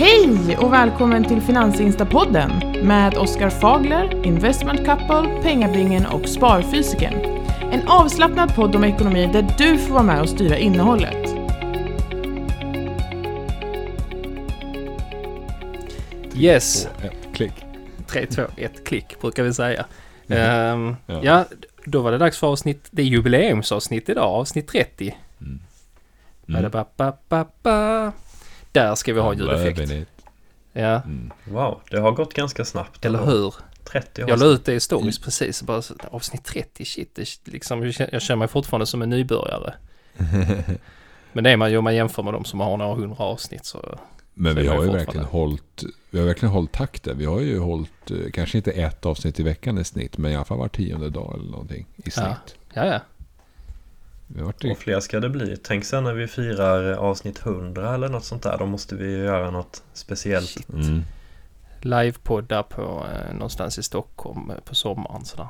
Hej och välkommen till Finansinstapodden med Oskar Fagler, Investment Couple, Pengabingen och Sparfysiken. En avslappnad podd om ekonomi där du får vara med och styra innehållet. Yes, Två, ett, klick. 3, 2, 1 klick brukar vi säga. Mhm. Ehm, Ja. ja. då var det dags för avsnitt, det är jubileumsavsnitt idag, avsnitt 30. Mm. Ba, ba, ba. Där ska vi ha ljudeffekt. Ja, Mm. Wow, det har gått ganska snabbt. eller hur? 30 år Jag la ut det i stories precis, bara avsnitt 30, shit, det, liksom, jag känner- mig fortfarande som en nybörjare. Men det är man ju om man jämför med de som har några hundra avsnitt så... Men Så vi har ju verkligen hållit, vi har verkligen hållit takten. Vi har ju hållit, eh, kanske inte ett avsnitt i veckan i snitt, men i alla fall var tionde dag eller någonting i snitt. Ja. Ja, ja. Vi har varit Och fler ska det bli. Tänk sen när vi firar avsnitt 100 eller något sånt där. Då måste vi göra något speciellt. Shit. mm. Livepoddar på eh, någonstans i Stockholm eh, på sommaren sådär.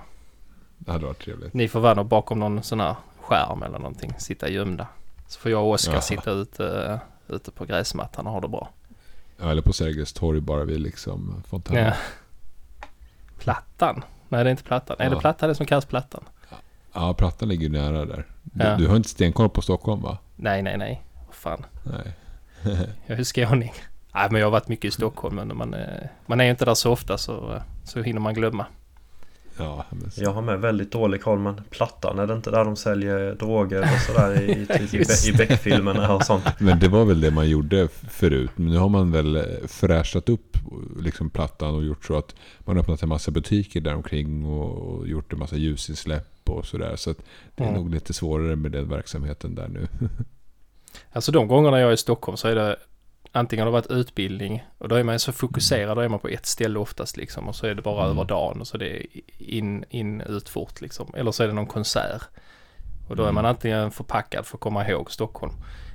Det hade varit trevligt. Ni får vara bakom någon sån här skärm eller någonting, sitta gömda. Så får jag och Oskar sitta ute, eh, ute på gräsmattan och ha det bra. Ja, eller på Sergels torg bara vid liksom fontänen. Ja. Plattan? Nej, det är inte Plattan. Är Ja. det Plattan det som kallas Plattan? Ja, Plattan ligger ju nära där. Du, Ja. du har inte stenkoll på Stockholm va? Nej, nej, nej. Vad fan. Nej. Jag är skåning. Nej, men jag har varit mycket i Stockholm, men man, eh, man är ju inte där så ofta så, eh, så hinner man glömma. Ja, men så. Jag har med väldigt dålig koll men Plattan, är det inte där de säljer droger och sådär i, typ, i, Be- i Beck-filmerna och sånt? Men det var väl det man gjorde förut. Men nu har man väl eh, fräschat upp liksom plattan och gjort så att man har öppnat en massa butiker där omkring och och gjort en massa ljusinsläpp och sådär. Så att det är Mm. nog lite svårare med den verksamheten där nu. Alltså de gångerna jag är i Stockholm så är det antingen har det varit utbildning och då är man så fokuserad, då är man på ett ställe oftast liksom och så är det bara Mm. över dagen och så det är in, in, ut fort liksom. Eller så är det någon konsert. Och då är Mm. man antingen förpackad för att komma ihåg Stockholm.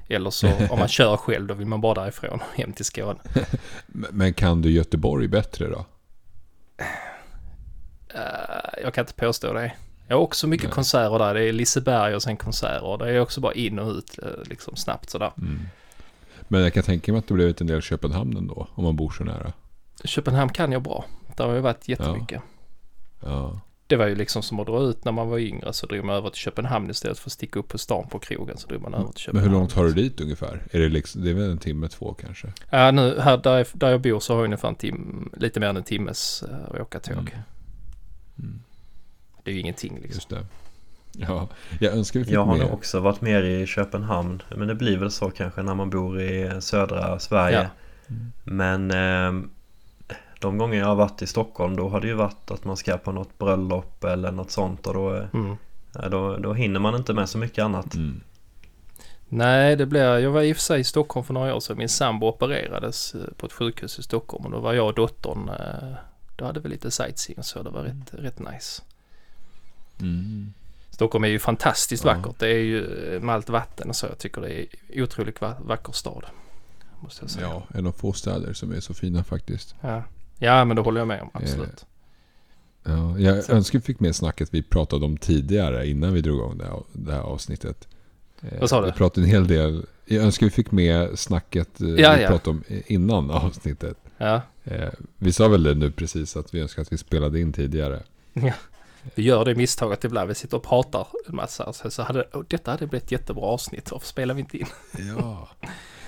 Eller så om man kör själv då vill man bara därifrån hem till Skåne. Men men kan du Göteborg bättre då? Eh, jag kan inte påstå det. Jag har också mycket Nej. konserter där. Det är Liseberg och sen konserter. Det är också bara in och ut eh, liksom snabbt sådär. Mm. Men jag kan tänka mig att det blivit en del Köpenhamn ändå, om man bor så nära. Köpenhamn kan jag bra. Där har jag varit jättemycket. Ja. Det var ju liksom som att dra ut när man var yngre så drog man över till Köpenhamn istället för att sticka upp på stan på krogen så drog man över till Men Köpenhamn. hur långt har du dit ungefär? Är det, liksom, det är väl en timme, två kanske? Ja, nu här där jag, där jag bor så har jag ungefär en tim, lite mer än en timmes att åka tåg. Mm. Mm. Det är ju ingenting liksom. Just det. Ja, jag önskar vi fick Jag har nog också varit mer i Köpenhamn. Men det blir väl så kanske när man bor i södra Sverige. Ja. Mm. Men eh, de gånger jag har varit i Stockholm då har det ju varit att man ska på något bröllop eller något sånt och då, Mm. ja, då, då hinner man inte med så mycket annat. Mm. Nej, det blir, jag var i och för sig i Stockholm för några år sedan. Min sambo opererades eh, på ett sjukhus i Stockholm och då var jag och dottern, eh, då hade vi lite sightseeing så. Det var rätt, rätt nice. Mm. Stockholm är ju fantastiskt Ja. vackert. Det är ju eh, med allt vatten och så. Jag tycker det är otroligt va- vacker stad. Måste jag säga. Ja, en av få städer som är så fina faktiskt. Ja. ja, men det håller jag med om. Absolut. Ja, jag Så- önskar vi fick med snacket vi pratade om tidigare innan vi drog igång det här, det här avsnittet. Eh, Vad sa du? Vi pratade en hel del. Jag önskar vi fick med snacket eh, Ja, vi ja. pratade om innan avsnittet. Ja. Eh, Vi sa väl det nu precis att vi önskar att vi spelade in tidigare. Vi gör det misstaget ibland. Vi sitter och pratar en massa. sen Så hade, oh, detta hade blivit ett jättebra avsnitt. Varför spelar vi inte in? Ja.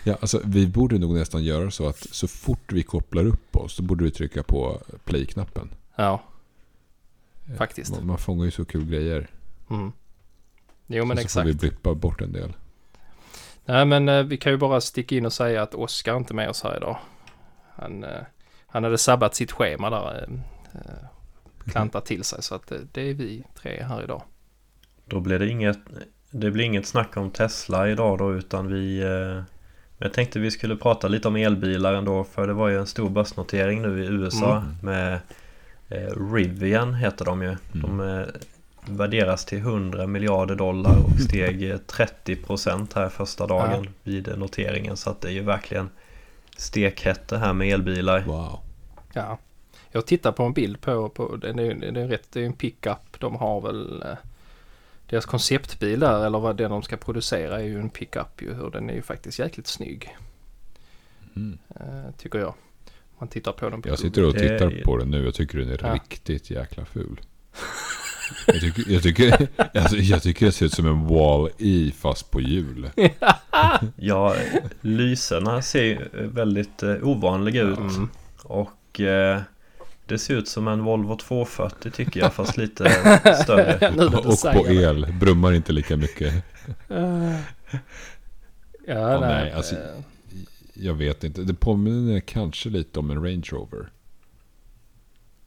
ja, alltså vi borde nog nästan göra så att så fort vi kopplar upp oss så borde vi trycka på play-knappen. Ja, Eh, Faktiskt. Man, man fångar ju så kul grejer. mm. Jo men så exakt. får vi blippa bort en del. Nej men eh, vi kan ju bara sticka in och säga att Oskar inte är med oss här idag. Han, eh, han hade sabbat sitt schema där. Klantat till sig så att eh, det är vi tre här idag. Då blir det inget Det blir inget snack om Tesla idag då utan vi eh, Jag tänkte vi skulle prata lite om elbilar ändå för det var ju en stor börsnotering nu i USA Mm. med eh, Rivian heter de ju De eh, värderas till 100 miljarder dollar och steg eh, 30% här första dagen vid eh, noteringen så att det är ju verkligen stekhett det här med elbilar Wow. Ja. Jag tittar på en bild på, på det, är, det, är rätt, det är en pickup. De har väl eh, deras konceptbil där eller vad den de ska producera är ju en pickup ju och den är ju faktiskt jäkligt snygg. Mm. eh, tycker jag. Man tittar på den på Jag sitter och Det- tittar på den nu. Jag tycker den är Ja. riktigt jäkla ful. Jag tycker, jag, tycker, alltså, jag tycker det ser ut som en wall-e fast på hjul. Ja, lyserna ser ju väldigt eh, ovanliga ut. Mm. Och eh, det ser ut som en Volvo 240 tycker jag, fast lite större. Och på el. Brummar inte lika mycket. Ja, Åh, nej. nej, alltså- Jag vet inte. Det påminner kanske lite om en Range Rover.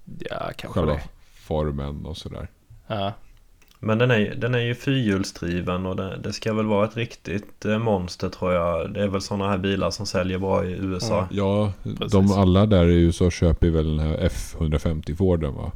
ja, kanske Själva det. formen och sådär. Ja. Men den är, den är ju fyrhjulsdriven och det, det ska väl vara ett riktigt eh, monster tror jag. Det är väl sådana här bilar som säljer bra i USA. Mm. Ja, Precis. de alla där i USA köper väl den här F150 Forden va?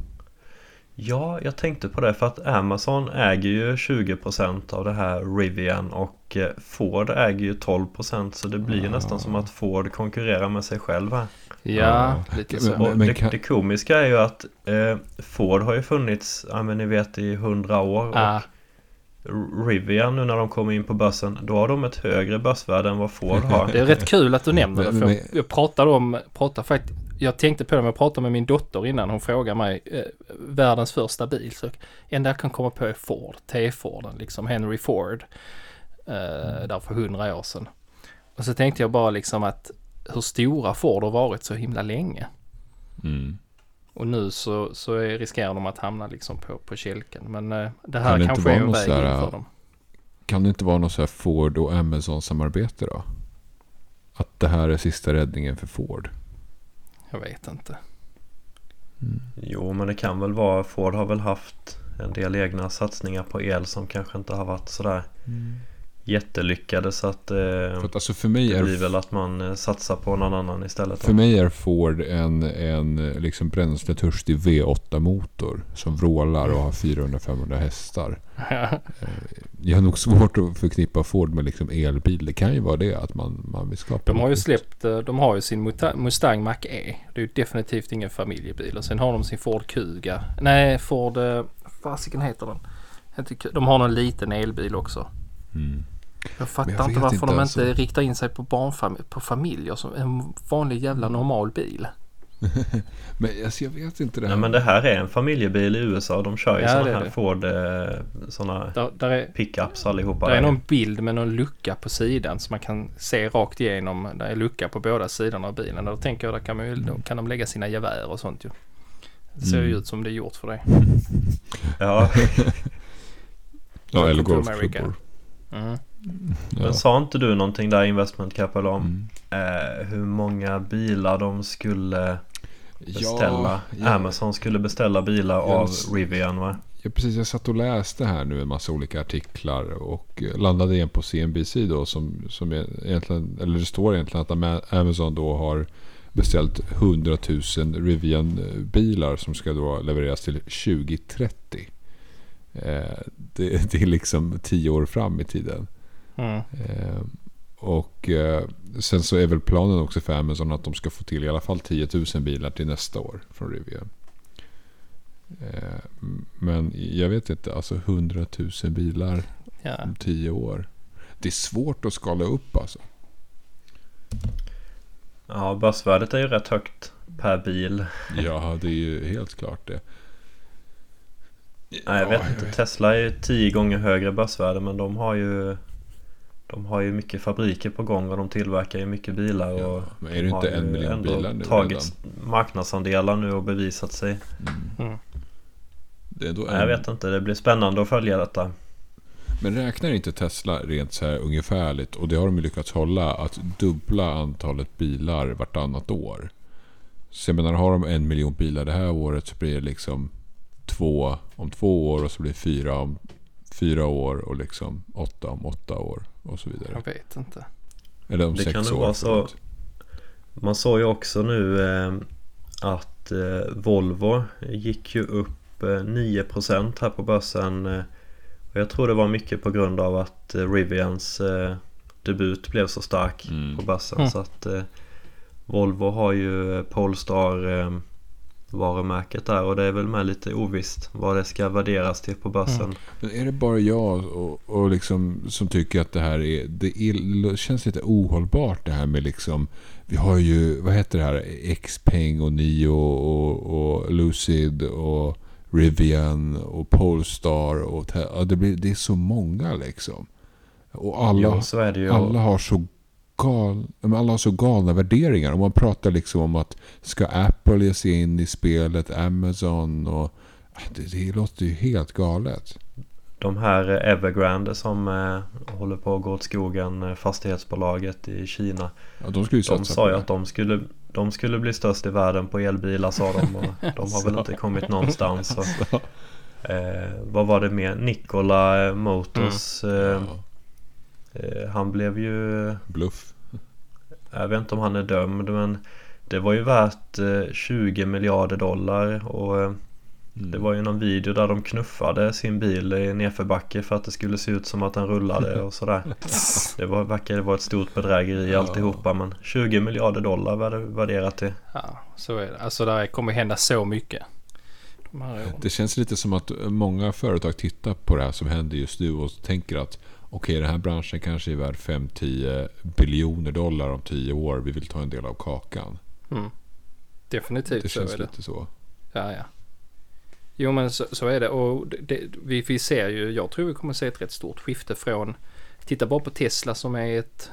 Ja, jag tänkte på det för att Amazon äger ju 20% av det här Rivian och eh, Ford äger ju 12% så det blir ju Ah. nästan som att Ford konkurrerar med sig själv här. Ja, Ja. lite Men- så. men- Och det, kan- det komiska är ju att eh, Ford har ju funnits, ja men ni vet i 100 år Ja, och Rivian nu när de kommer in på börsen då har de ett högre börsvärde än vad Ford har. det är rätt kul att du nämner det. Men- För men- jag, jag pratade om, pratade faktiskt, jag tänkte på det, men jag pratade med min dotter innan hon frågade mig eh, världens första bil. Så enda jag kan komma på är Ford, T-Forden, liksom Henry Ford. Eh, Där för hundra år sedan. Och så tänkte jag bara liksom att hur stora Ford har varit så himla länge. Mm. Och nu så, så riskerar de att hamna liksom på, på kälken. Men eh, det här Kan det inte kanske är vara en väg in för dem. Kan det inte vara något så här Ford och Amazon-samarbete då? Att det här är sista räddningen för Ford? Jag vet inte. Jo men det kan väl vara, Ford har väl haft en del egna satsningar på el som kanske inte har varit sådär jättelyckade så att eh, För att alltså för mig det är blir väl att man eh, satsar på någon annan istället. då. För mig är Ford en, en liksom bränsletörstig V8-motor som vrålar och har 400-500 hästar. Jag har nog svårt att förknippa Ford med liksom elbil. Det kan ju vara det att man, man vill skapa De har ju släppt, eh, de har ju sin Mustang Mach-E. Det är ju definitivt ingen familjebil. Och sen har de sin Ford Kuga. Nej, Ford, eh, fasiken heter den? De har någon liten elbil också. Mm. Jag fattar jag inte varför inte, de alltså. inte riktar in sig på barnfamiljer, på familjer som en vanlig jävla normal bil. Men alltså, jag vet inte det här. Nej men det här är en familjebil i USA. De kör ju Ja, det sådana är här det. Ford eh, sådana Där, där är, pickups allihopa. där är någon bild med någon lucka på sidan som man kan se rakt igenom. Där är lucka på båda sidorna av bilen. Då tänker jag där kan, man ju, då kan de lägga sina gevär och sånt ju. Det ser ju Mm. ut som det är gjort för det. Ja, ja, eller golfklubbor. Mm. Ja. men sa inte du någonting där Investment Capital om Mm. eh, hur många bilar de skulle beställa? ja. Amazon skulle beställa bilar Ja, av Rivian va? Ja, precis. Jag satt och läste här nu en massa olika artiklar och landade igen på CNBC då som, som egentligen, eller det står egentligen att Ama- Amazon då har beställt 100 000 Rivian-bilar som ska då levereras till 2030. Eh, det, det är liksom tio år fram i tiden. Mm. Eh, och eh, sen så är väl planen också för Amazon att de ska få till i alla fall 10 000 bilar till nästa år från Rivian. Eh, men jag vet inte, alltså 100 000 bilar Ja. om 10 år. Det är svårt att skala upp alltså. Ja, börsvärdet är ju rätt högt per bil. Ja, det är ju helt klart det. Nej, jag vet inte. Tesla är ju tio gånger högre börsvärde men de har ju De har ju mycket fabriker på gång och de tillverkar ju mycket bilar Ja, och men är det de inte en miljon ändå bilar nu tagit marknadsandelar nu och bevisat sig. Mm. Mm. Det är då Nej, jag vet inte, det blir spännande att följa detta. Men räknar inte Tesla rent så här ungefärligt, och det har de ju lyckats hålla, att dubbla antalet bilar vartannat år. Så jag menar, har de en miljon bilar det här året så blir det liksom två om två år och så blir det fyra om fyra år och liksom åtta om åtta år och så vidare. Jag vet inte. Eller om Det sex kan år. vara så. Man såg ju också nu eh, att eh, Volvo gick ju upp eh, 9% här på börsen. Eh, och jag tror det var mycket på grund av att eh, Rivians eh, debut blev så stark Mm. på börsen. Mm. Så att eh, Volvo har ju Polestar eh, varumärket där och det är väl med lite ovisst vad det ska värderas till på börsen. Mm. Men är det bara jag och, och liksom, som tycker att det här är, det är, känns lite ohållbart det här med liksom vi har ju, vad heter det här, Xpeng och Nio och, och Lucid och Rivian och Polestar och ja, det, blir, det är så många liksom. Och alla, ja, ju. alla har så gal, alla har så galna värderingar. Om man pratar liksom om att ska Apple ge sig in i spelet, Amazon och det, det låter ju helt galet. De här Evergrande som eh, håller på att gå åt skogen, eh, fastighetsbolaget i Kina. Ja, de skulle ju de sa ju att de skulle, de skulle bli störst i världen på elbilar sa de. Och de har väl inte kommit någonstans. Och, eh, vad var det mer? Nikola Motors. Mm. Eh, Eh, han blev ju... Bluff. Jag vet inte om han är dömd men det var ju värt 20 eh, miljarder dollar och eh, mm. det var ju någon video där de knuffade sin bil i nedförbacke för att det skulle se ut som att den rullade och sådär. Det var, verkade vara ett stort bedrägeri ja. alltihopa men 20 miljarder dollar var det värderat till. Ja, så är det. Alltså det kommer hända så mycket. det känns lite som att många företag tittar på det här som händer just nu och tänker att okej den här branschen kanske är värd 5-10 biljoner dollar om 10 år. Vi vill ta en del av kakan. Mm. Definitivt det så känns är det. lite så. Ja, ja. Jo men så, så är det och det, vi, vi ser ju, jag tror vi kommer se ett rätt stort skifte från, titta bara på Tesla som är ett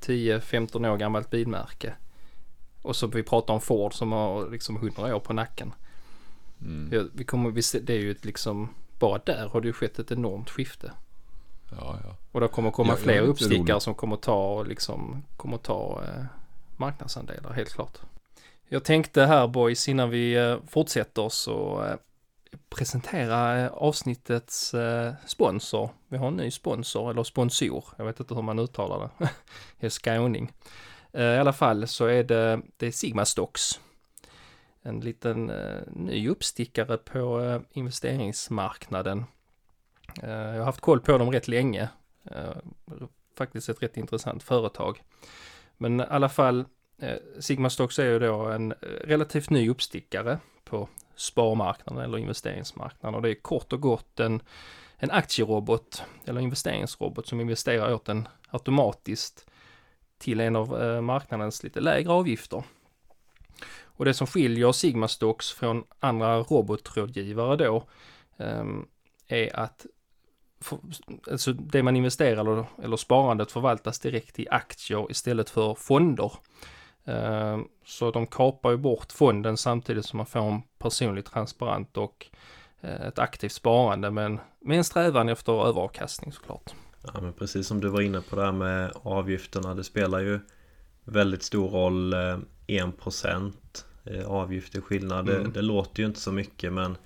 10-15 år gammalt bilmärke. Och så vi pratar om Ford som har liksom 100 år på nacken. Mm. Vi kommer, vi det är ju ett liksom, bara där har det ju skett ett enormt skifte. Ja, ja. Och det kommer komma ja, fler uppstickare som kommer ta, liksom, kommer ta eh, marknadsandelar helt klart. Jag tänkte här boys innan vi eh, fortsätter så eh, presentera eh, avsnittets eh, sponsor. Vi har en ny sponsor eller sponsor. Jag vet inte hur man uttalar det. jag är skåning. Eh, I alla fall så är det, det är Sigma Stocks. En liten ny uppstickare på investeringsmarknaden Eh, jag har haft koll på dem rätt länge. Eh, faktiskt ett rätt intressant företag. Men i alla fall, eh, Sigma Stocks är ju då en relativt ny uppstickare på sparmarknaden eller investeringsmarknaden och det är kort och gott en, en aktierobot eller investeringsrobot som investerar åt en automatiskt till en av marknadens lite lägre avgifter. Och det som skiljer Sigma Stocks från andra robotrådgivare då ehm, är att för, alltså det man investerar eller, eller sparandet förvaltas direkt i aktier istället för fonder. Uh, så de kapar ju bort fonden samtidigt som man får en personligt transparent och uh, ett aktivt sparande men med en strävan efter överavkastning såklart. Ja men precis som du var inne på det här med avgifterna. Det spelar ju väldigt stor roll. Eh, 1% eh, avgift är skillnad. Mm. Det, det låter ju inte så mycket men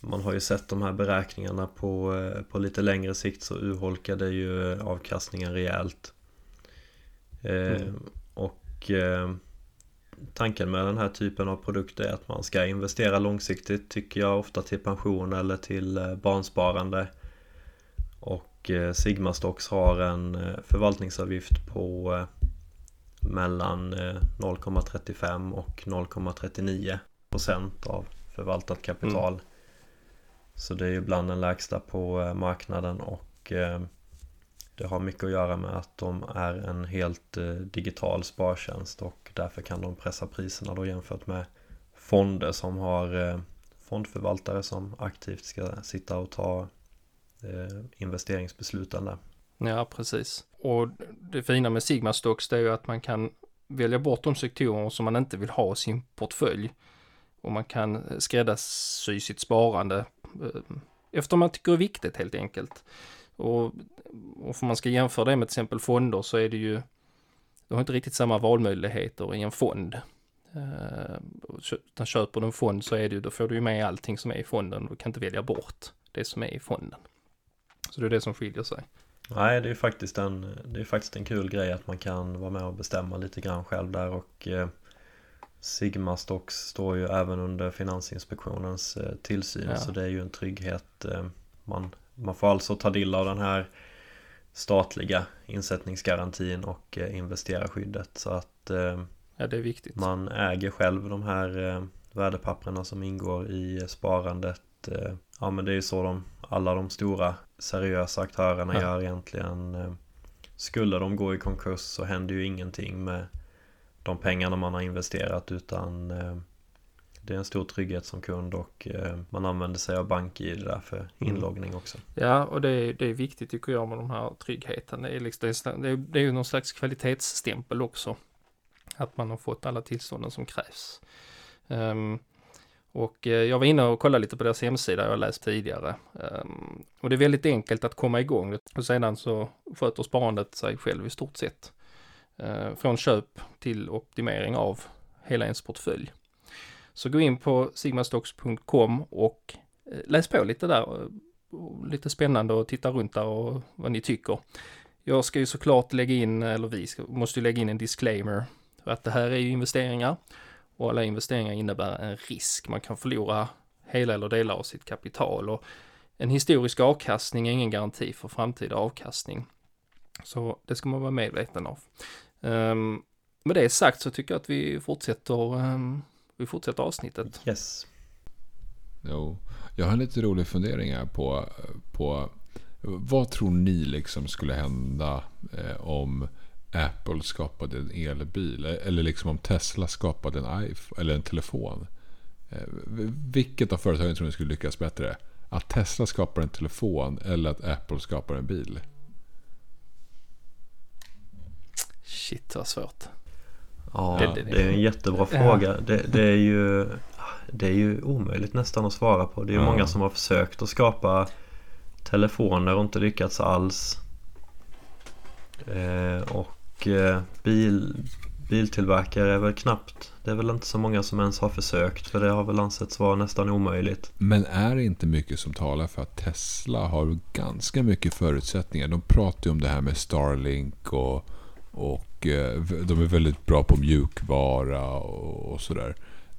man har ju sett de här beräkningarna på, eh, på lite längre sikt så urholkar det ju avkastningen rejält. Eh, mm. och eh, tanken med den här typen av produkter är att man ska investera långsiktigt tycker jag ofta till pension eller till barnsparande. Och Sigma Stocks har en förvaltningsavgift på mellan 0,35 och 0,39 procent av förvaltat kapital. Mm. Så det är ju bland den lägsta på eh, marknaden och eh, det har mycket att göra med att de är en helt eh, digital spartjänst och därför kan de pressa priserna då jämfört med fonder som har fondförvaltare som aktivt ska sitta och ta investeringsbesluten där. Ja, precis. Och det fina med Sigma Stocks det är ju att man kan välja bort de sektorer som man inte vill ha i sin portfölj. Och man kan skräddarsy sitt sparande eh, efter man tycker är viktigt helt enkelt. Och, och om man ska jämföra det med till exempel fonder så är det ju, du har inte riktigt samma valmöjligheter i en fond. Uh, utan köper du en fond så är det ju, då får du ju med allting som är i fonden. Du kan inte välja bort det som är i fonden. Så det är det som skiljer sig. Nej, det är faktiskt en, det är faktiskt en kul grej att man kan vara med och bestämma lite grann själv där och eh, Sigma Stocks står ju även under Finansinspektionens eh, tillsyn ja. så det är ju en trygghet. Eh, man, man får alltså ta del av den här statliga insättningsgarantin och eh, investerarskyddet så att ja, det är viktigt. man äger själv de här värdepapperna som ingår i sparandet. Ja men det är ju så de, alla de stora seriösa aktörerna Ja. gör egentligen. Skulle de gå i konkurs så händer ju ingenting med de pengarna man har investerat utan eh, det är en stor trygghet som kund och eh, man använder sig av BankID där för Mm. inloggning också. Ja, och det är, det är viktigt tycker jag med den här tryggheten. Det är, liksom, det, är, det, är, ju någon slags kvalitetsstämpel också. Att man har fått alla tillstånden som krävs. Ehm, och eh, jag var inne och kollade lite på deras hemsida jag har läst tidigare. Ehm, och det är väldigt enkelt att komma igång. Och sedan så sköter sparandet sig själv i stort sett. Eh, från köp till optimering av hela ens portfölj. Så gå in på sigmastocks.com och eh, läs på lite där. Eh, lite spännande att titta runt där och vad ni tycker. Jag ska ju såklart lägga in, eller vi ska, måste ju lägga in en disclaimer. För att det här är ju investeringar och alla investeringar innebär en risk. Man kan förlora hela eller delar av sitt kapital och en historisk avkastning är ingen garanti för framtida avkastning. Så det ska man vara medveten av. Um, med det sagt så tycker jag att vi fortsätter, ehm, vi fortsätter avsnittet. Yes. Jo. Jag har en lite rolig fundering här på, på vad tror ni liksom skulle hända eh, om Apple skapade en elbil eller liksom om Tesla skapade en iPhone eller en telefon. Eh, vilket av företagen tror ni skulle lyckas bättre? Att Tesla skapar en telefon eller att Apple skapar en bil? Shit vad svårt. Ja, Det- det- det är en jättebra fråga. Det, det, är ju, det är ju omöjligt nästan att svara på. Det är ju Ja. många som har försökt att skapa telefoner och inte lyckats alls. Eh, och eh, bil, biltillverkare är väl knappt. Det är väl inte så många som ens har försökt för det har väl ansetts vara nästan omöjligt. Men är det inte mycket som talar för att Tesla har ganska mycket förutsättningar? De pratar ju om det här med Starlink och, och eh, de är väldigt bra på mjukvara och, och sådär.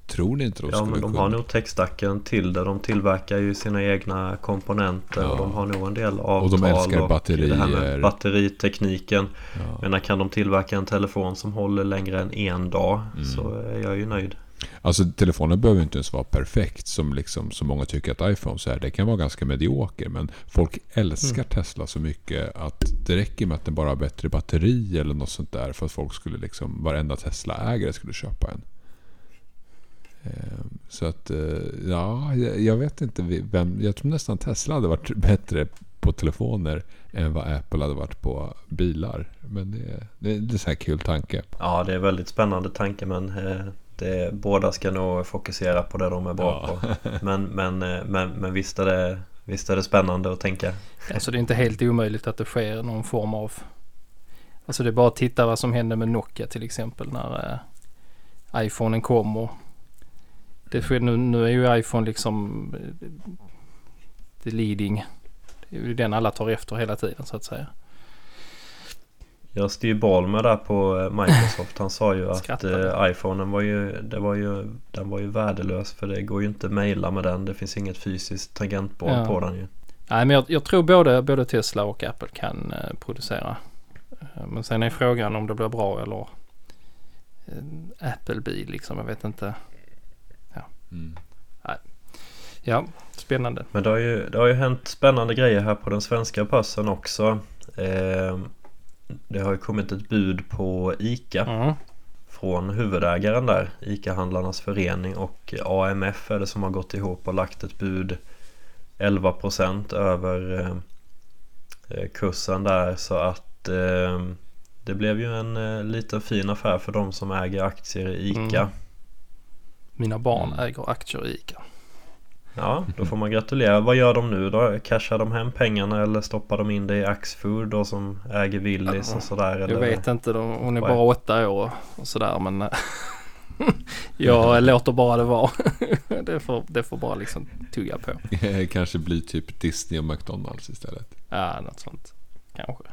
Tror ni inte de Ja skulle men de kunna... har nog techstacken till det. De tillverkar ju sina egna komponenter Ja. och de har nog en del avtal. de älskar Det här batterier. med batteritekniken. Ja. Men när kan de tillverka en telefon som håller längre än en dag Mm. så är jag ju nöjd. Alltså telefonen behöver inte ens vara perfekt som, liksom, som många tycker att iPhones är. Det kan vara ganska medioker men folk älskar Tesla så mycket att det räcker med att den bara har bättre batteri eller något sånt där för att folk skulle liksom, varenda Tesla-ägare skulle köpa en. Eh, Så att, eh, ja, jag- vet inte vem, jag tror nästan Tesla hade varit bättre på telefoner än vad Apple hade varit på bilar. Men det, det, det är en sån här kul tanke. Ja det är väldigt spännande tanke men eh, det, båda ska nog fokusera på det de är bra Ja. på. Men, men, eh, men, men visst, är det, visst är det spännande att tänka. Alltså det är inte helt omöjligt att det sker någon form av... Alltså det är bara att titta vad som hände med Nokia till exempel när eh, iPhonen kom och det sker nu, nu är ju iPhone liksom eh, the leading. Det är ju den alla tar efter hela tiden så att säga. Ja, Steve Ballmer där på eh, Microsoft han sa ju att eh, iPhonen var ju, det var ju, den var ju värdelös för det går ju inte att mejla med den. Det finns inget fysiskt tangentbord Ja. på den ju. Nej men jag, jag tror både, både Tesla och Apple kan eh, producera. Men sen är frågan om det blir bra eller Apple-bil liksom. Jag vet inte. Mm. Ja, spännande. Men det har, ju, det har ju hänt spännande grejer här på den svenska börsen också. Eh, det har ju kommit ett bud på ICA Mm. från huvudägaren där, ICA-handlarnas förening och AMF är det som har gått ihop och lagt ett bud 11% över eh, kursen där så att eh, det blev ju en eh, liten fin affär för de som äger aktier i ICA. Mm. Mina barn äger aktier i ICA. Ja, då får man gratulera. Vad gör de nu då? Cashar de hem pengarna eller stoppar de in det i Axfood då som äger Willys Ja, och sådär? Jag eller? vet inte, de- hon är bara åtta år och sådär men eh, jag låter bara det vara. det, får, det får bara liksom tugga på. Kanske blir typ Disney och McDonalds istället. Ja, något sånt. Kanske.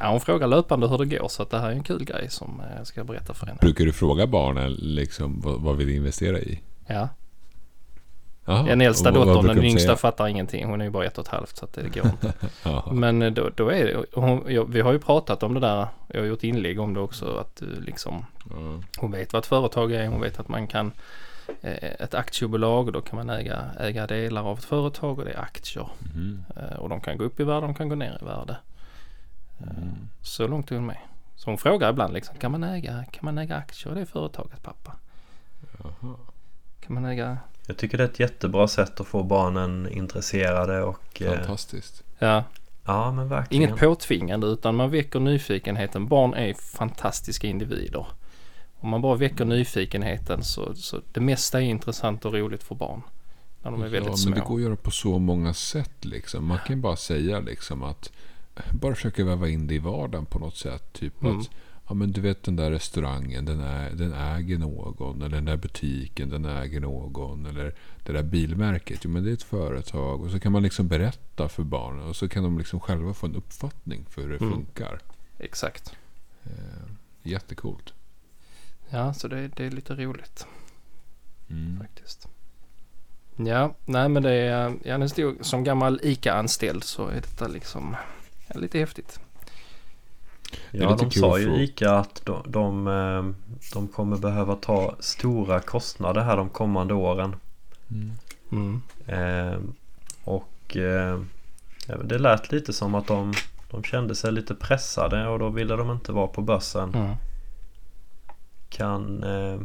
Ja, hon frågar löpande hur det går så att det här är en kul grej som eh, jag ska berätta för henne. Brukar du fråga barnen liksom, vad, vad vill du investera i? Ja, Jaha, den äldsta dottern, den de yngsta säga? fattar ingenting. Hon är ju bara ett och ett halvt så att det går inte. Men eh, då, då är det, hon, jag, vi har ju pratat om det där. Jag har gjort inlägg om det också att eh, liksom Ja. Hon vet vad ett företag är, hon vet att man kan eh, ett aktiebolag och då kan man äga, äga delar av ett företag och det är aktier. Eh, Och de kan gå upp i värde, de kan gå ner i värde. Mm. Så långt är hon med. Så hon frågar ibland liksom, kan man äga, kan man äga aktier i det företaget pappa? Jaha. Kan man äga? Jag tycker det är ett jättebra sätt att få barnen intresserade och... eh, Fantastiskt. Ja, Ja men verkligen. inget påtvingande utan man väcker nyfikenheten. Barn är fantastiska individer. Om man bara väcker nyfikenheten så, så det mesta är intressant och roligt för barn. När de är väldigt ja, små. men det går att göra på så många sätt. Liksom. Man kan bara säga liksom att bara försöka väva in det i vardagen på något sätt. Typ Mm. att ja, men du vet den där restaurangen, den, är, den äger någon. Eller den där butiken, den äger någon. Eller det där bilmärket, jo men det är ett företag. Och så kan man liksom berätta för barnen. Och så kan de liksom själva få en uppfattning för hur det Mm. funkar. Exakt. Eh, jättecoolt. Ja, så det, det är lite roligt Mm. faktiskt. Ja, nej men det är, ja, det stod, som gammal ICA-anställd så är detta liksom ja, lite häftigt. Ja, de sa ju ICA att de, de, eh, de kommer behöva ta stora kostnader här de kommande åren. Mm. Mm. Eh, och eh, det lät lite som att de, de kände sig lite pressade och då ville de inte vara på börsen. Mm. Kan, eh,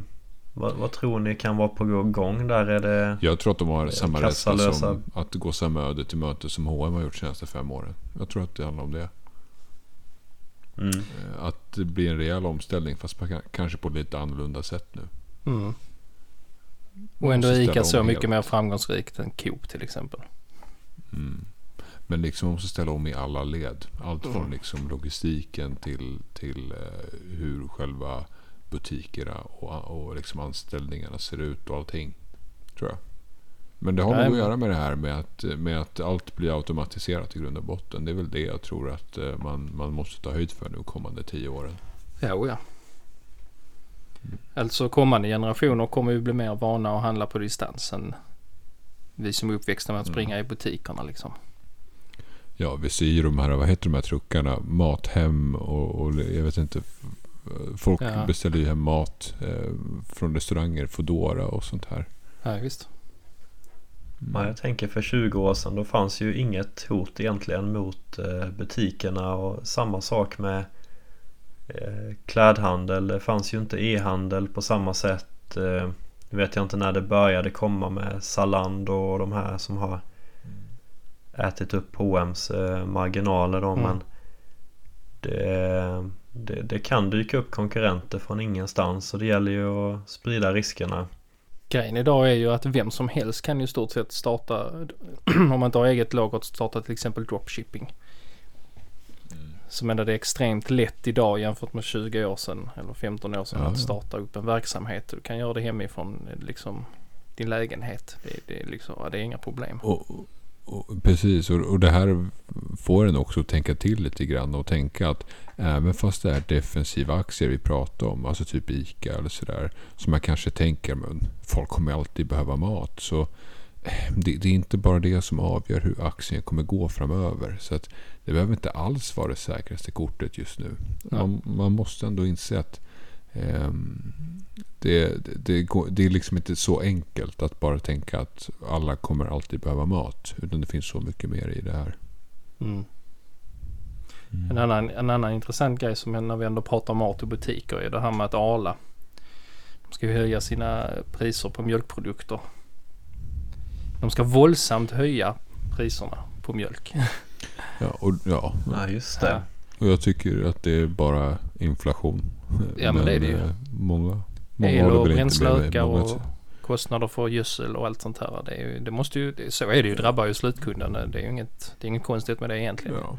vad, vad tror ni kan vara på gång där? Är det, Jag tror att de har samma rädsla som att gå samma öde till möte som H&M har gjort de senaste fem åren. Jag tror att det handlar om det. Mm, Eh, Att det blir en rejäl omställning fast på, kanske på lite annorlunda sätt nu. Mm. Och ändå är ICA så helt. mycket mer framgångsrikt än Coop till exempel. Mm. Men liksom man måste ställa om i alla led. Allt från Mm. liksom logistiken till, till eh, hur själva butikerna och, och liksom anställningarna ser ut och allting. Tror jag. Men det har Nej, nog att göra med det här med att, med att allt blir automatiserat i grund och botten. Det är väl det jag tror att eh, man, man måste ta höjd för nu kommande tio åren. Ja, oh ja. Alltså kommande generationer kommer ju bli mer vana att handla på distans än vi som är uppväxta med att Mm. springa i butikerna liksom. Ja, vi ser ju de här, vad heter de här truckarna? Mathem och, och jag vet inte. Folk Ja. beställer ju hem mat eh, från restauranger, Foodora och sånt här. Ja, visst. Ja, jag tänker för 20 år sedan då fanns ju inget hot egentligen mot eh, butikerna och samma sak med eh, klädhandel. Det fanns ju inte e-handel på samma sätt. Eh, nu vet jag inte när det började komma med Zalando och de här som har ätit upp H&M's marginaler då Mm. men det, det, det kan dyka upp konkurrenter från ingenstans och det gäller ju att sprida riskerna. Grejen idag är ju att vem som helst kan ju stort sett starta, om man inte har eget lager, att starta till exempel dropshipping. Som ändå det är extremt lätt idag jämfört med 20 år sedan eller 15 år sedan Ja, att starta upp en verksamhet. Du kan göra det hemifrån liksom din lägenhet. Det, det, är, liksom, det är inga problem. Och, och, precis, och, och det här får en också att tänka till lite grann och tänka att även fast det är defensiva aktier vi pratar om, alltså typ ICA eller sådär, som man kanske tänker men folk kommer alltid behöva mat. Så eh, det, det är inte bara det som avgör hur aktien kommer gå framöver. Så att det behöver inte alls vara det säkraste kortet just nu. Man, man måste ändå inse att ehm, det, det, det är liksom inte så enkelt att bara tänka att alla kommer alltid behöva mat. Utan det finns så mycket mer i det här. Mm. En, annan, en annan intressant grej som är när vi ändå pratar mat och butiker är det här med att Arla. De ska höja sina priser på mjölkprodukter. De ska våldsamt höja priserna på mjölk. Ja, och, ja, Ja just det. och jag tycker att det är bara inflation. Ja, men det är det ju. eh, Många, många El och väl inte bränsle med- ökar många- och kostnader för gödsel och allt sånt här. Det, är ju, det måste ju, så är det ju, drabbar ju slutkunden. Det är ju inget, det är inget konstigt med det egentligen. Ja.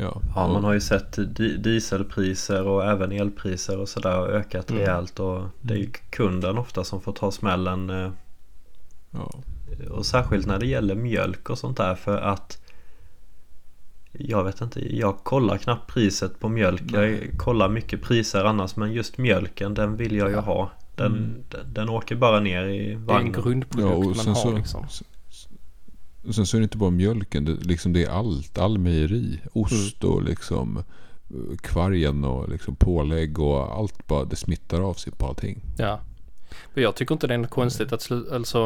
Ja, Ja, man har ju sett di- dieselpriser och även elpriser och sådär ökat Mm. rejält och det är ju kunden ofta som får ta smällen eh, ja. och särskilt när det gäller mjölk och sånt där för att jag vet inte, jag kollar knappt priset på mjölk. Jag kollar mycket priser annars men just mjölken den vill jag ju Ja. ha. Den, Mm. den, den åker bara ner i Det är en vagnen. grundprodukt Ja, man har så, liksom och sen så är det inte bara mjölken. Det, liksom det är allt. All mejeri. Ost och liksom eh, kvargen och liksom pålägg och allt bara. Det smittar av sig på allting. Ja. Men jag tycker inte det är något konstigt att sluta, alltså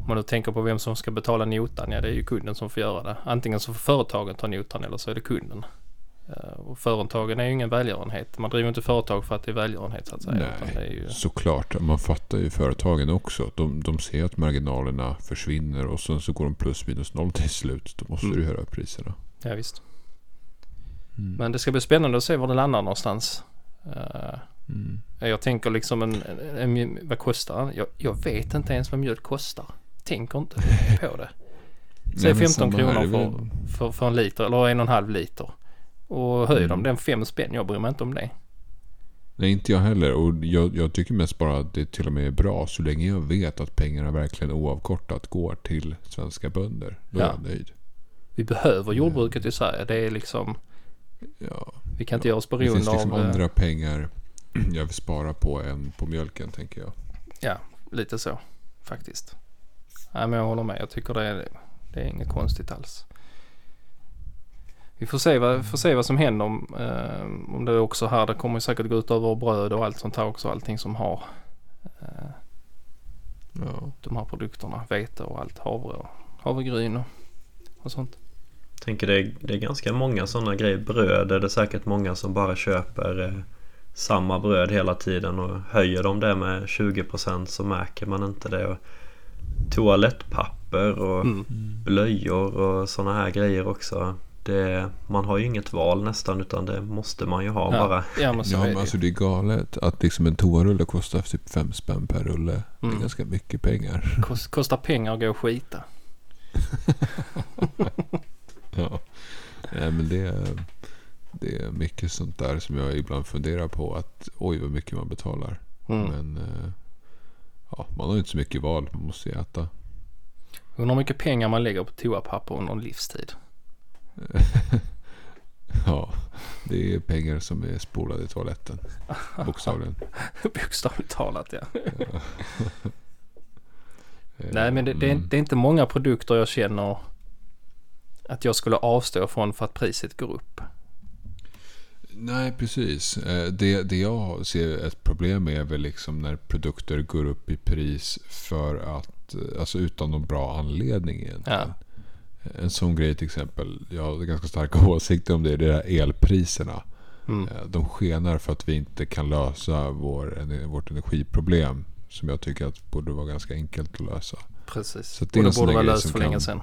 om man nu tänker på vem som ska betala notan, ja det är ju kunden som får göra det. Antingen så får företagen ta notan eller så är det kunden. Eh, Och företagen är ju ingen välgörenhet. Man driver inte företag för att det är välgörenhet så att säga. utan det är ju, Såklart, man fattar ju företagen också. De, de ser att marginalerna försvinner och sen så går de plus minus noll till slut. Då måste Mm. du höra priserna. ja visst. Mm. Men det ska bli spännande att se var det landar någonstans. Eh, Mm. Jag tänker liksom en, en, en vad kostar den? Jag, jag vet inte ens vad mjölk kostar. Tänker inte på det. Säg Nej, men 15 samma här, kronor för, för, för en liter eller en och en halv liter. Och höjer de Mm. den fem spänn, jag bryr mig inte om det. Nej, inte jag heller. Och jag, jag tycker mest bara att det till och med är bra så länge jag vet att pengarna verkligen oavkortat går till svenska bönder. Då är Ja. jag nöjd. Vi behöver jordbruket i Sverige. Det är liksom, Ja, vi kan inte göra oss det finns beroende liksom av... eh, andra pengar jag vill spara på än på mjölken tänker jag. Ja, lite så faktiskt. Nej men jag håller med. Jag tycker det är, det är inget konstigt alls. Vi får se vad, får se vad som händer om, eh, om det också här. Det kommer säkert gå ut över bröd och allt sånt här också. Allting som har eh, Ja. de här produkterna. Vete och allt. Havre och havregryn och, och sånt. Tänker det är, det är ganska många sådana grejer. Bröd är det säkert många som bara köper eh, samma bröd hela tiden och höjer de det med 20% så märker man inte det. Och toalettpapper och Mm. blöjor och sådana här grejer också. Det, man har ju inget val nästan utan det måste man ju ha Ja, bara. ja men så Ja, är men det. alltså det är galet att liksom en toarulle kostar typ fem spänn per rulle. Det Mm. är ganska mycket pengar. Kost, kostar pengar att gå och skita. Ja. Nej, men det är, det är mycket sånt där som jag ibland funderar på. Att oj vad mycket man betalar. Mm. Men eh, ja, man har ju inte så mycket val. Man måste ju äta. Undrar hur mycket pengar man lägger på toapapper under en livstid. ja, det är pengar som är spolade i toaletten. Bokstavligen. Bokstavligt talat ja. Nej men det, det, är, mm. det är inte många produkter jag känner att jag skulle avstå från för att priset går upp. Nej, precis. Eh, Det, det jag ser ett problem med är väl liksom när produkter går upp i pris för att, eh, alltså utan någon bra anledning egentligen. En sån grej till exempel, jag har ganska starka åsikter om det, det är elpriserna. Mm. Eh, De skenar för att vi inte kan lösa vår, vårt energiproblem. Som jag tycker att borde vara ganska enkelt att lösa. Precis. Så och det är en det borde vara löst för kan- länge sedan.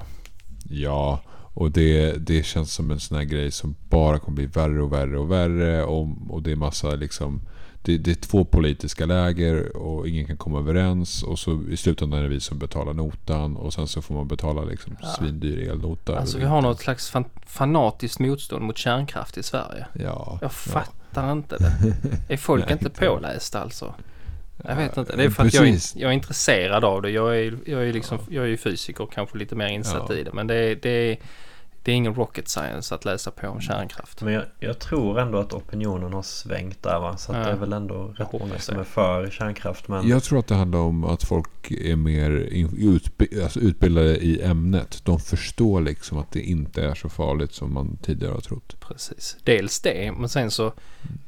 Ja, och det, det känns som en sån här grej som bara kommer bli värre och värre och värre. Och, och det är massa liksom... Det, det är två politiska läger och ingen kan komma överens. Och så i slutändan är det vi som betalar notan. Och sen så får man betala liksom Ja. svindyr elnota. Alltså vi har något slags fan, fanatiskt motstånd mot kärnkraft i Sverige. Ja. Jag fattar inte det. Är folk Nej, inte pålästa alltså? Jag vet Ja, inte. Det är för att jag är, jag är intresserad av det. Jag är, jag är liksom, jag är fysiker kanske lite mer insatt Ja. i det. Men det det är, det är ingen rocket science att läsa på om kärnkraft. Men jag, jag tror ändå att opinionen har svängt där va. Så att Ja. det är väl ändå rätt många som är för kärnkraft. Men Jag tror att det handlar om att folk är mer utbi, alltså utbildade i ämnet. De förstår liksom att det inte är så farligt som man tidigare har trott. Precis. Dels det, men sen så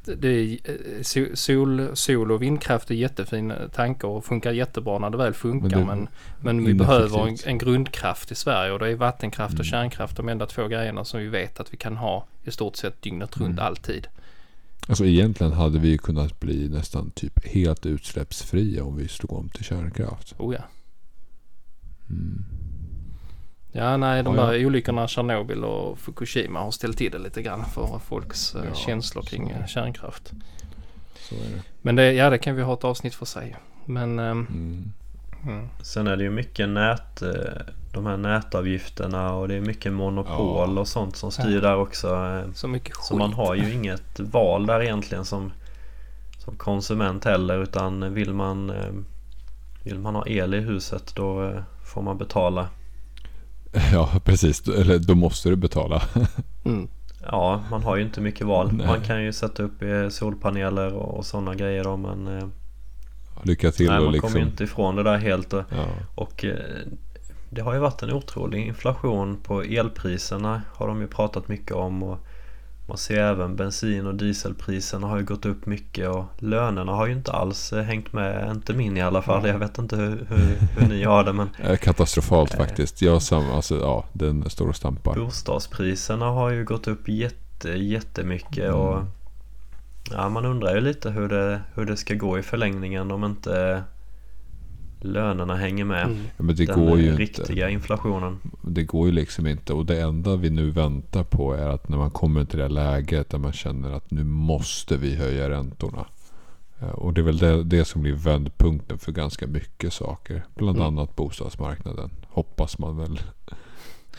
det är, eh, so- sol, sol och vindkraft är jättefina tankar och funkar jättebra när det väl funkar. Men Men, det- men, vi ineffektivt. behöver en, en grundkraft i Sverige och det är vattenkraft och Mm. kärnkraft de enda två grejerna som vi vet att vi kan ha i stort sett dygnet runt Mm. alltid. Alltså egentligen hade vi kunnat bli nästan typ helt utsläppsfria om vi slog om till kärnkraft. Oh ja. Mm. Ja, nej, de Ja, där olyckorna Tjernobyl och Fukushima har ställt till det lite grann för folks eh, Ja, känslor kring så. eh, kärnkraft. Så det. Men det, ja, det kan vi ha ett avsnitt för sig. Men, ehm, Mm. Mm, sen är det ju mycket nät, eh, de här nätavgifterna och det är mycket monopol Ja. och sånt som styr där också. så mycket skit. Så man har ju inget val där egentligen som, som konsument heller utan vill man eh, Vill man ha el i huset då eh, får man betala Ja, precis. Eller då måste du betala. Mm. Ja, man har ju inte mycket val. Nej. Man kan ju sätta upp solpaneler och, och sådana grejer då men eh, Lycka till Nej, man liksom... kommer ju inte ifrån det där helt och, Ja. och eh, Det har ju varit en otrolig inflation på elpriserna har de ju pratat mycket om och Man ser även bensin och dieselpriserna har ju gått upp mycket och lönerna har ju inte alls eh, hängt med, inte min i alla fall. Jag vet inte hur, hur, hur ni har det men Katastrofalt Eh. faktiskt. Jag sam, alltså, ja, den står och stampar. bostadspriserna har ju gått upp jätte, jättemycket och Mm. Ja, man undrar ju lite hur det, hur det ska gå i förlängningen om inte lönerna hänger med. Mm. Men det Den går ju eh, inte. riktiga inflationen. Det går ju liksom inte. Och det enda vi nu väntar på är att när man kommer till det läget där man känner att nu måste vi höja räntorna. Eh, Och det är väl det, det som blir vändpunkten för ganska mycket saker. Bland Mm. annat bostadsmarknaden. Hoppas man väl.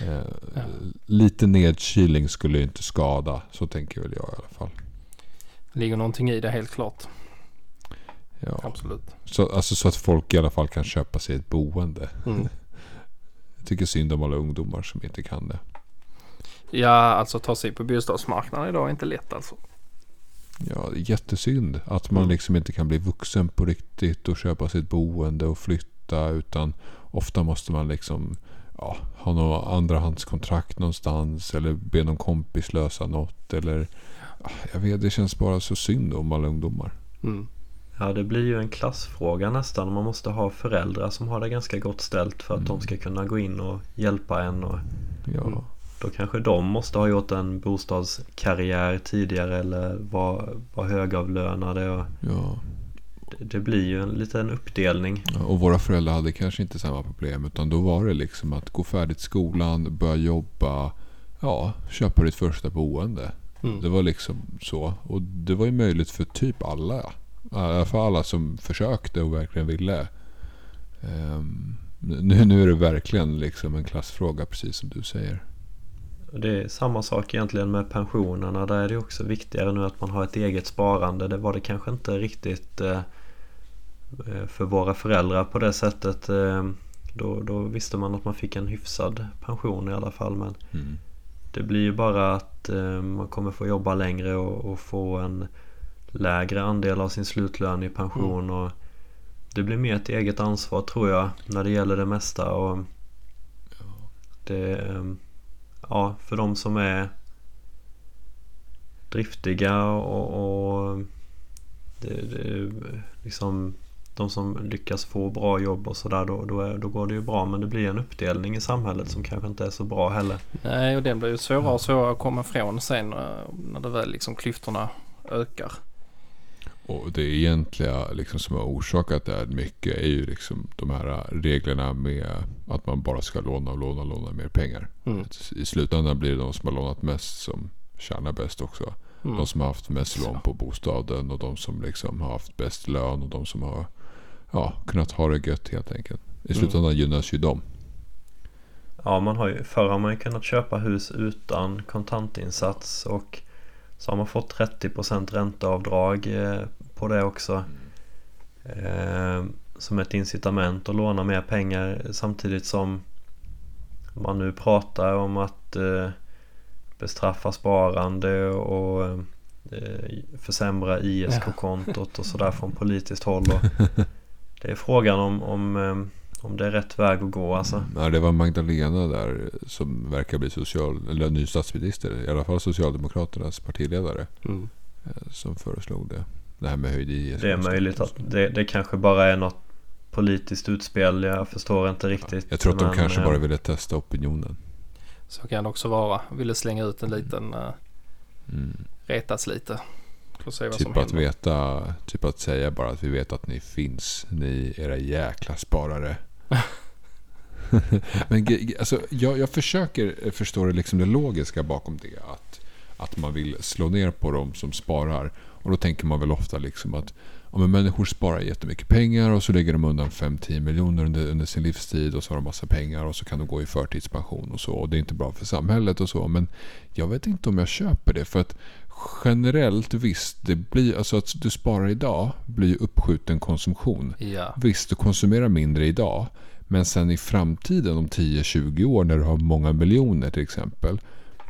Eh, Ja. Lite nedkylning skulle ju inte skada. Så tänker väl jag i alla fall. Ligger någonting i det helt klart. Ja. Absolut. Så, alltså, så att folk i alla fall kan köpa sig ett boende. Mm. Jag tycker synd om alla ungdomar som inte kan det. Ja, alltså ta sig på bostadsmarknaden idag är inte lätt alltså. Ja, jättesynd att man Mm. liksom inte kan bli vuxen på riktigt och köpa sitt boende och flytta. Utan ofta måste man liksom ja, ha något andrahandskontrakt någonstans. Eller be någon kompis lösa något. Eller jag vet, det känns bara så synd om alla ungdomar. Mm. Ja, det blir ju en klassfråga nästan. Man måste ha föräldrar som har det ganska gott ställt för att de ska kunna gå in och hjälpa en. Och Ja, Mm. då kanske de måste ha gjort en bostadskarriär tidigare eller vara var högavlönade. Och ja. det, det blir ju en liten uppdelning. Ja, Och våra föräldrar hade kanske inte samma problem. Utan då var det liksom att gå färdigt skolan, börja jobba. Ja, köpa ditt första boende. Mm. Det var liksom så. Och det var ju möjligt för typ alla. I alla fall alla som försökte och verkligen ville. Ehm, nu, nu är det verkligen liksom en klassfråga precis som du säger. Det är samma sak egentligen med pensionerna. Där är det också viktigare nu att man har ett eget sparande. Det var det kanske inte riktigt eh, eh, för våra föräldrar på det sättet. Eh, då, då visste man att man fick en hyfsad pension i alla fall. Men Mm. Det blir ju bara att eh, man kommer få jobba längre och, och få en lägre andel av sin slutlön i pension. Och det blir mer ett eget ansvar tror jag när det gäller det mesta. Och det, eh, ja, för de som är driftiga och, och det, det, liksom de som lyckas få bra jobb och sådär då, då, är- då går det ju bra men det blir en uppdelning i samhället som kanske inte är så bra heller. Nej, och den blir ju svårare och svårare att komma ifrån sen eh, när det väl liksom klyftorna ökar. Och det egentliga liksom som har orsakat det här mycket är ju liksom de här reglerna med att man bara ska låna och låna och låna mer pengar. Mm. I slutändan blir det de som har lånat mest som tjänar bäst också. Mm. De som har haft mest lån på bostaden och de som liksom har haft bäst lön och de som har ja, kunnat ha det gött helt enkelt. I Mm. slutändan gynnas ju de. Ja, man har ju, förr har man ju kunnat köpa hus utan kontantinsats och så har man fått 30% ränteavdrag eh, på det också. Eh, som ett incitament att låna mer pengar samtidigt som man nu pratar om att eh, bestraffa sparande och försämra ISK-kontot och sådär från politiskt håll. Och det är frågan om, om, eh, om det är rätt väg att gå alltså. Ja, det var Magdalena där som verkar bli social, eller ny statsminister. I alla fall Socialdemokraternas partiledare. Mm. eh, Som föreslog det. Det här med höjd ISK. Det är möjligt att det, det kanske bara är något politiskt utspel. Jag förstår inte riktigt. Jag tror att de men, kanske eh, bara ville testa opinionen. Så kan det också vara. Ville slänga ut en liten, uh, Mm. retas lite. Får se vad som Typ att händer. veta, typ att säga bara att vi vet att ni finns. Ni era jäkla sparare. Men alltså, jag, jag försöker förstå det, liksom det logiska bakom det. Att, att man vill slå ner på dem som sparar. Och då tänker man väl ofta liksom att ja, men människor sparar jättemycket pengar och så lägger de undan 5-10 miljoner under, under sin livstid och så har de massa pengar och så kan de gå i förtidspension och så. Och det är inte bra för samhället och så. Men jag vet inte om jag köper det. För att generellt visst, det blir, alltså att du sparar idag blir ju uppskjuten konsumtion. Ja, Visst, du konsumerar mindre idag. Men sen i framtiden om 10-20 år när du har många miljoner till exempel.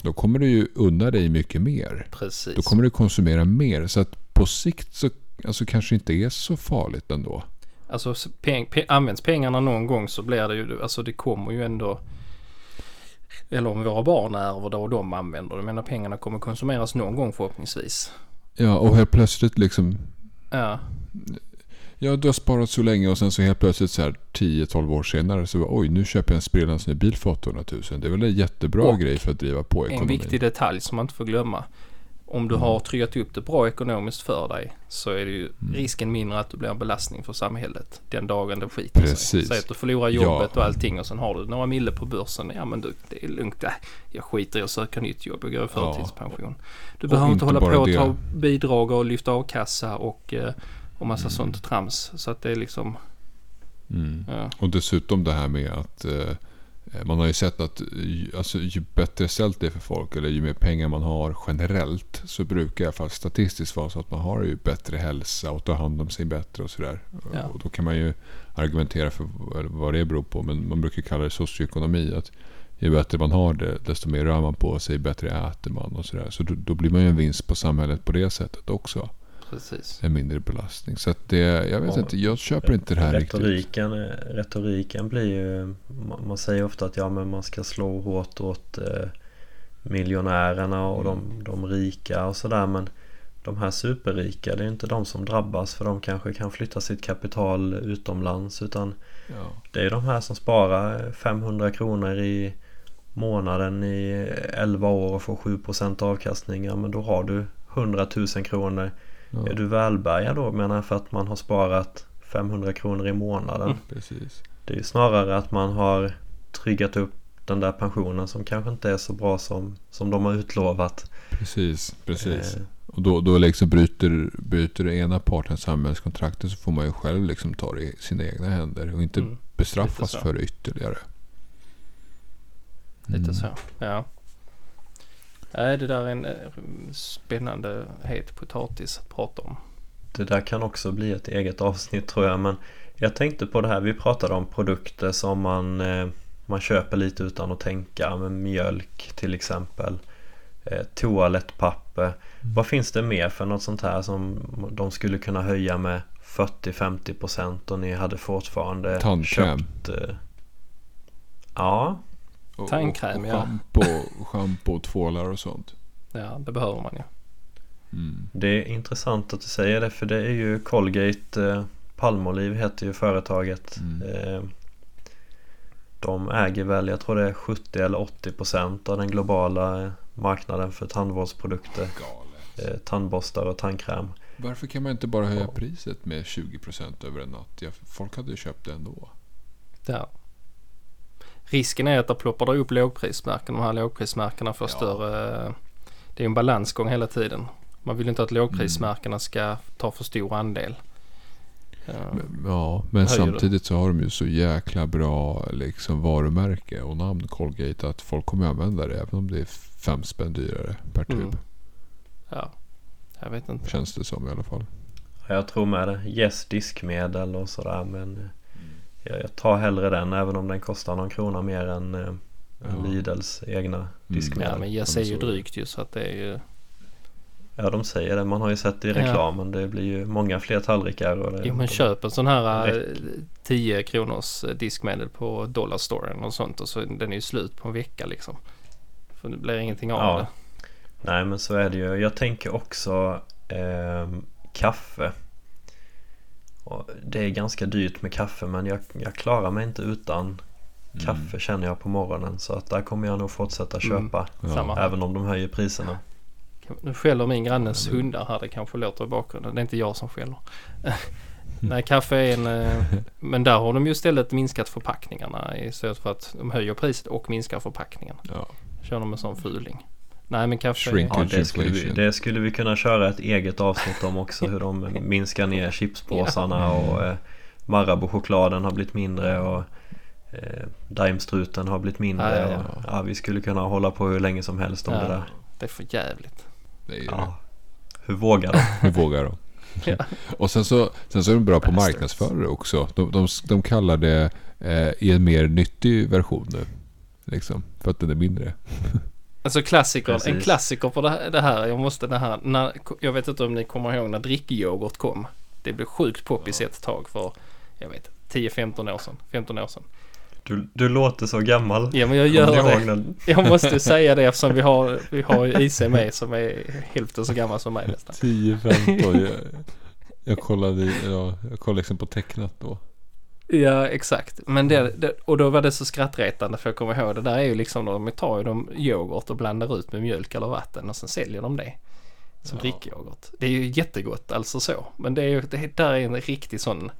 Då kommer du ju unna dig mycket mer. precis. Då kommer du konsumera mer. Så att på sikt så alltså, kanske inte är så farligt ändå. Alltså peng, pe, används pengarna någon gång så blir det ju, alltså det kommer ju ändå eller om våra barn ärver det och de använder det. Menar pengarna kommer konsumeras någon gång förhoppningsvis. Ja, och helt plötsligt liksom. Ja, Ja, du har sparat så länge och sen så helt plötsligt så här 10-12 år senare så oj, nu köper jag en sprillans ny bil för 800 000. Det är väl en jättebra Och grej för att driva på en ekonomin. viktig detalj som man inte får glömma. Om du Mm. har tryggat upp det bra ekonomiskt för dig så är det ju Mm. risken mindre att du blir en belastning för samhället den dagen det skiter sig. Precis. Säg att du förlorar jobbet Ja. och allting och sen har du några mille på börsen. Ja men du, det är lugnt. Äh, jag skiter i att söka nytt jobb. Jag går i Ja. förtidspension. Du Och behöver inte hålla på att det. ta bidrag och lyfta a-kassa och, eh, och massa Mm. sånt trams. Så att det är liksom, Mm. ja. Och dessutom det här med att eh, man har ju sett att ju, alltså, ju bättre ställt det är för folk eller ju mer pengar man har generellt så brukar i alla fall statistiskt vara så att man har ju bättre hälsa och tar hand om sig bättre och sådär. Ja. Och då kan man ju argumentera för vad- vad det beror på men man brukar kalla det socioekonomi. Att ju bättre man har det desto mer rör man på sig, bättre äter man och sådär. Så då, då blir man ju en vinst på samhället på det sättet också. Precis. En mindre belastning. Så att det, jag vet Ja. inte, jag köper inte det här riktigt. retoriken, retoriken blir ju man, man säger ofta att ja men man ska slå hårt åt eh, miljonärerna och de, de rika och sådär men de här superrika det är inte de som drabbas för de kanske kan flytta sitt kapital utomlands utan Ja. det är de här som sparar 500 kronor i månaden i 11 år och får 7% avkastning. Ja men då har du 100 000 kronor. Ja. Är du välbärgad då menar jag för att man har sparat 500 kronor i månaden. Mm. Precis. Det är ju snarare att man har tryggat upp den där pensionen som kanske inte är så bra som, som de har utlovat. Precis, precis. Eh, Och då, då liksom bryter, bryter den ena parten samhällskontraktet så får man ju själv liksom ta det i sina egna händer och inte Mm. bestraffas för det ytterligare. Lite Mm. så, ja. Nej, det där är en eh, spännande het potatis att prata om. Det där kan också bli ett eget avsnitt tror jag men jag tänkte på det här, vi pratade om produkter som man, eh, man köper lite utan att tänka, med mjölk till exempel eh, Toalettpapper Vad finns det mer för något sånt här som de skulle kunna höja med 40-50% och ni hade fortfarande Tandkräm. köpt Ja, Och, Tandkräm, och ja. Schampo, schampo och tvålar och sånt. Ja, det behöver man ju. Mm. det är intressant att du säger det för det är ju Colgate eh, Palmolive heter ju företaget Mm. eh, De äger väl, jag tror det är 70 eller 80% av den globala eh, marknaden för tandvårdsprodukter Galet. eh, Tandborstar och tandkräm Varför kan man inte bara höja Ja. priset med 20% över en natt? Ja, folk hade ju köpt det ändå. Ja. Risken är att det ploppar upp lågprismärken. De här lågprismärkena får Ja. större... eh, Det är en balansgång hela tiden. Man vill inte att lågprismärkena ska ta för stor andel. Ja. Men- Ja, men samtidigt så har de ju så jäkla bra liksom, varumärke och namn Colgate att folk kommer använda det även om det är fem spänn dyrare per tub. Mm. ja, jag vet inte. Känns det som i alla fall. Ja, Jag tror med det, Yes diskmedel och sådär men eh, jag, jag tar hellre den även om den kostar någon krona mer än, eh, Ja. Lidls egna diskmedel Ja, men Ja, är men ju så- drygt ju så att det är ju... Ja de säger det, man har ju sett det i Ja. reklamen. Det blir ju många fler tallrikar. Och det, Jo men köp en sån här eh, Rätt. 10 kronors eh, diskmedel på Dollarstoren och sånt och så den är ju slut på en vecka liksom. För det blir ingenting av Ja. det. Nej men så är det ju. Jag tänker också ehm, kaffe. Och det är ganska dyrt med kaffe men jag, jag klarar mig inte utan kaffe känner jag på morgonen. Så att där kommer jag nog fortsätta Mm. köpa. Ja. Samma. Även om de höjer priserna. Nu skäller min grannes Ja, hundar här. Det kanske låter i bakgrunden. Det är inte jag som skäller. Nej, kaffe är en... eh, Men där har de ju istället minskat förpackningarna istället för att de höjer priset och minskar förpackningen. Ja. Kör de en sån fuling. Nej men. Shrink. Ja, det, skulle vi, det skulle vi kunna köra ett eget avsnitt om också. Hur de minskar ner chipspåsarna och eh, Marabou-chokladen har blivit mindre och eh, Daimstruten har blivit mindre. Ja, ja, Och, ja, vi skulle kunna hålla på hur länge som helst om Ja. det där. Det är för jävligt. Det är ju Ja. Hur vågar de? det. Hur vågar de? Ja. Och sen så, sen så är de bra på Bastards. marknadsföra också. De, de, de kallar det eh, i en mer nyttig version nu. Liksom, för att den är mindre. Alltså klassiker, en Precis. klassiker på det här, jag måste det här, när, jag vet inte om ni kommer ihåg när drickyoghurt kom. Det blev sjukt poppis ett tag för, jag vet 10-15 år sedan, 15 år sedan. Du, du låter så gammal. Ja men jag gör det. när- Jag måste säga det eftersom vi har, vi har IC med som är hälften så gammal som mig nästan. 10-15. Jag, jag kollade, ja, jag kollade liksom på tecknat då. Ja exakt. Men det, det, och då var det så skrattretande för jag kommer ihåg det där är ju liksom de tar ju de yoghurt och blandar ut med mjölk eller vatten och sen säljer de det. Som Ja. drickyoghurt. Det är ju jättegott alltså så. Men det är ju, det där är en riktig sån.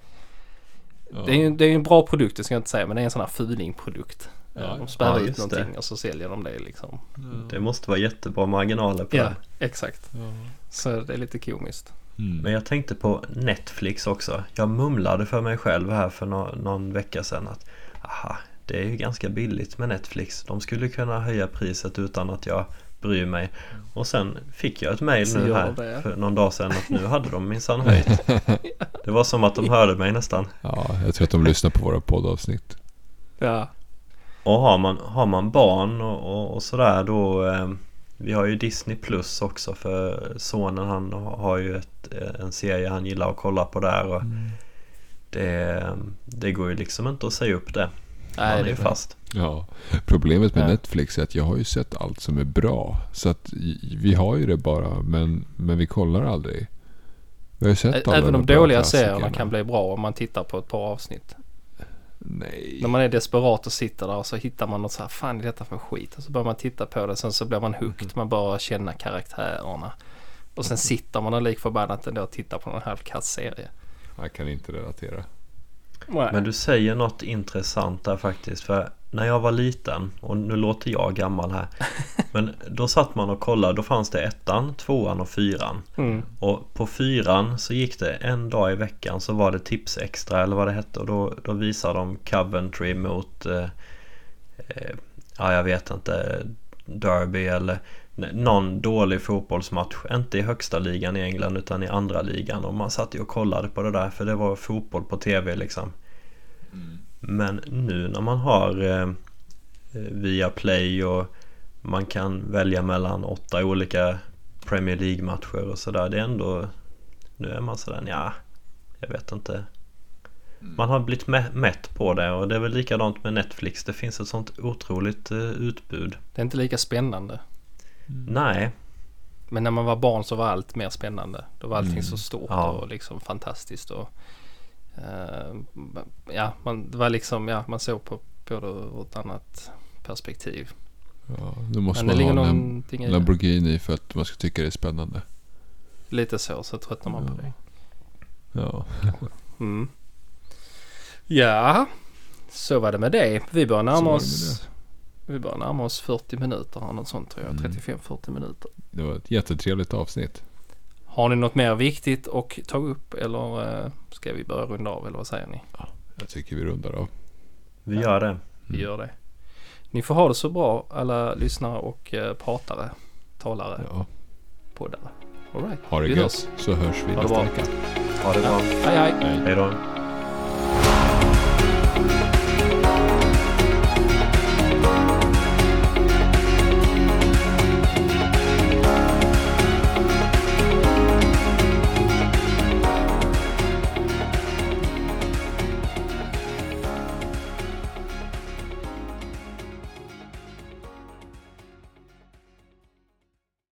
Ja. Det är ju det är en bra produkt det ska jag inte säga men det är en sån här fulingprodukt. Ja. De spär Ja, ut någonting det. och så säljer de det liksom. Det måste vara jättebra marginaler på Ja, det. exakt. Så det är lite komiskt. Mm. Men jag tänkte på Netflix också. Jag mumlade för mig själv här för nå- någon vecka sedan att aha, det är ju ganska billigt med Netflix. De skulle kunna höja priset utan att jag bryr mig. Och sen fick jag ett mail nu här det. för någon dag sedan att nu hade de minsann höjt. Det var som att de hörde mig nästan. Ja, jag tror att de lyssnar på våra poddavsnitt. Ja, Och har man, har man barn och, och, och sådär då eh, Vi har ju Disney Plus också för sonen han har ju ett, eh, en serie han gillar att kolla på där och det, det går ju liksom inte att säga upp det. Nej, han är ju fast. Ja, problemet med Ja. Netflix är att jag har ju sett allt som är bra. Så att vi har ju det bara, men, men vi kollar aldrig. Vi har ju sett alla Även de dåliga serierna kan bli bra om man tittar på ett par avsnitt. Nej. När man är desperat och sitter där och så hittar man något så här, fan är detta för skit? Och så börjar man titta på det, sen så blir man hooked, man bara känna karaktärerna. Och sen sitter man där lik förbannat ändå och tittar på någon halvkass serie. Jag kan inte relatera. Men du säger något intressant där faktiskt. För när jag var liten, och nu låter jag gammal här. Men då satt man och kollade, då fanns det ettan, tvåan och fyran. Mm. Och på fyran så gick det en dag i veckan så var det tips extra eller vad det hette och då, då visade de Coventry mot eh, eh, Ja jag vet inte Derby eller någon dålig fotbollsmatch Inte i högsta ligan i England utan i andra ligan och man satt ju och kollade på det där för det var fotboll på tv liksom Men nu när man har eh, via play och man kan välja mellan åtta olika Premier League-matcher och sådär. Det är ändå... Nu är man sådär, ja Jag vet inte. Man har blivit mä- mätt på det och det är väl likadant med Netflix. Det finns ett sånt otroligt eh, utbud. Det är inte lika spännande. Nej, Men när man var barn så var allt mer spännande. Då var allting Mm. så stort Ja. och liksom fantastiskt. Och, ja, man, det var liksom, ja, man såg på, på det ur ett annat perspektiv. Ja, nu måste Men man ha en i. Lamborghini för att man ska tycka det är spännande. Lite så, så tröttnar man på Ja. det. Ja. Mm. Ja, så var det med det. Vi börjar närma oss vi börjar närma oss 40 minuter eller något sånt tror jag. Mm. 35-40 minuter. Det var ett jättetrevligt avsnitt. Har ni något mer viktigt att ta upp eller eh, ska vi börja runda av eller vad säger ni? Jag tycker vi rundar av. vi gör det. Vi gör det. Ni får ha det så bra alla lyssnare och eh, pratare, talare, Ja. poddare. All right. Ha det Vi gött så hörs vi nästa vecka. Ha det bra. Hej hej! Hej. Hej då.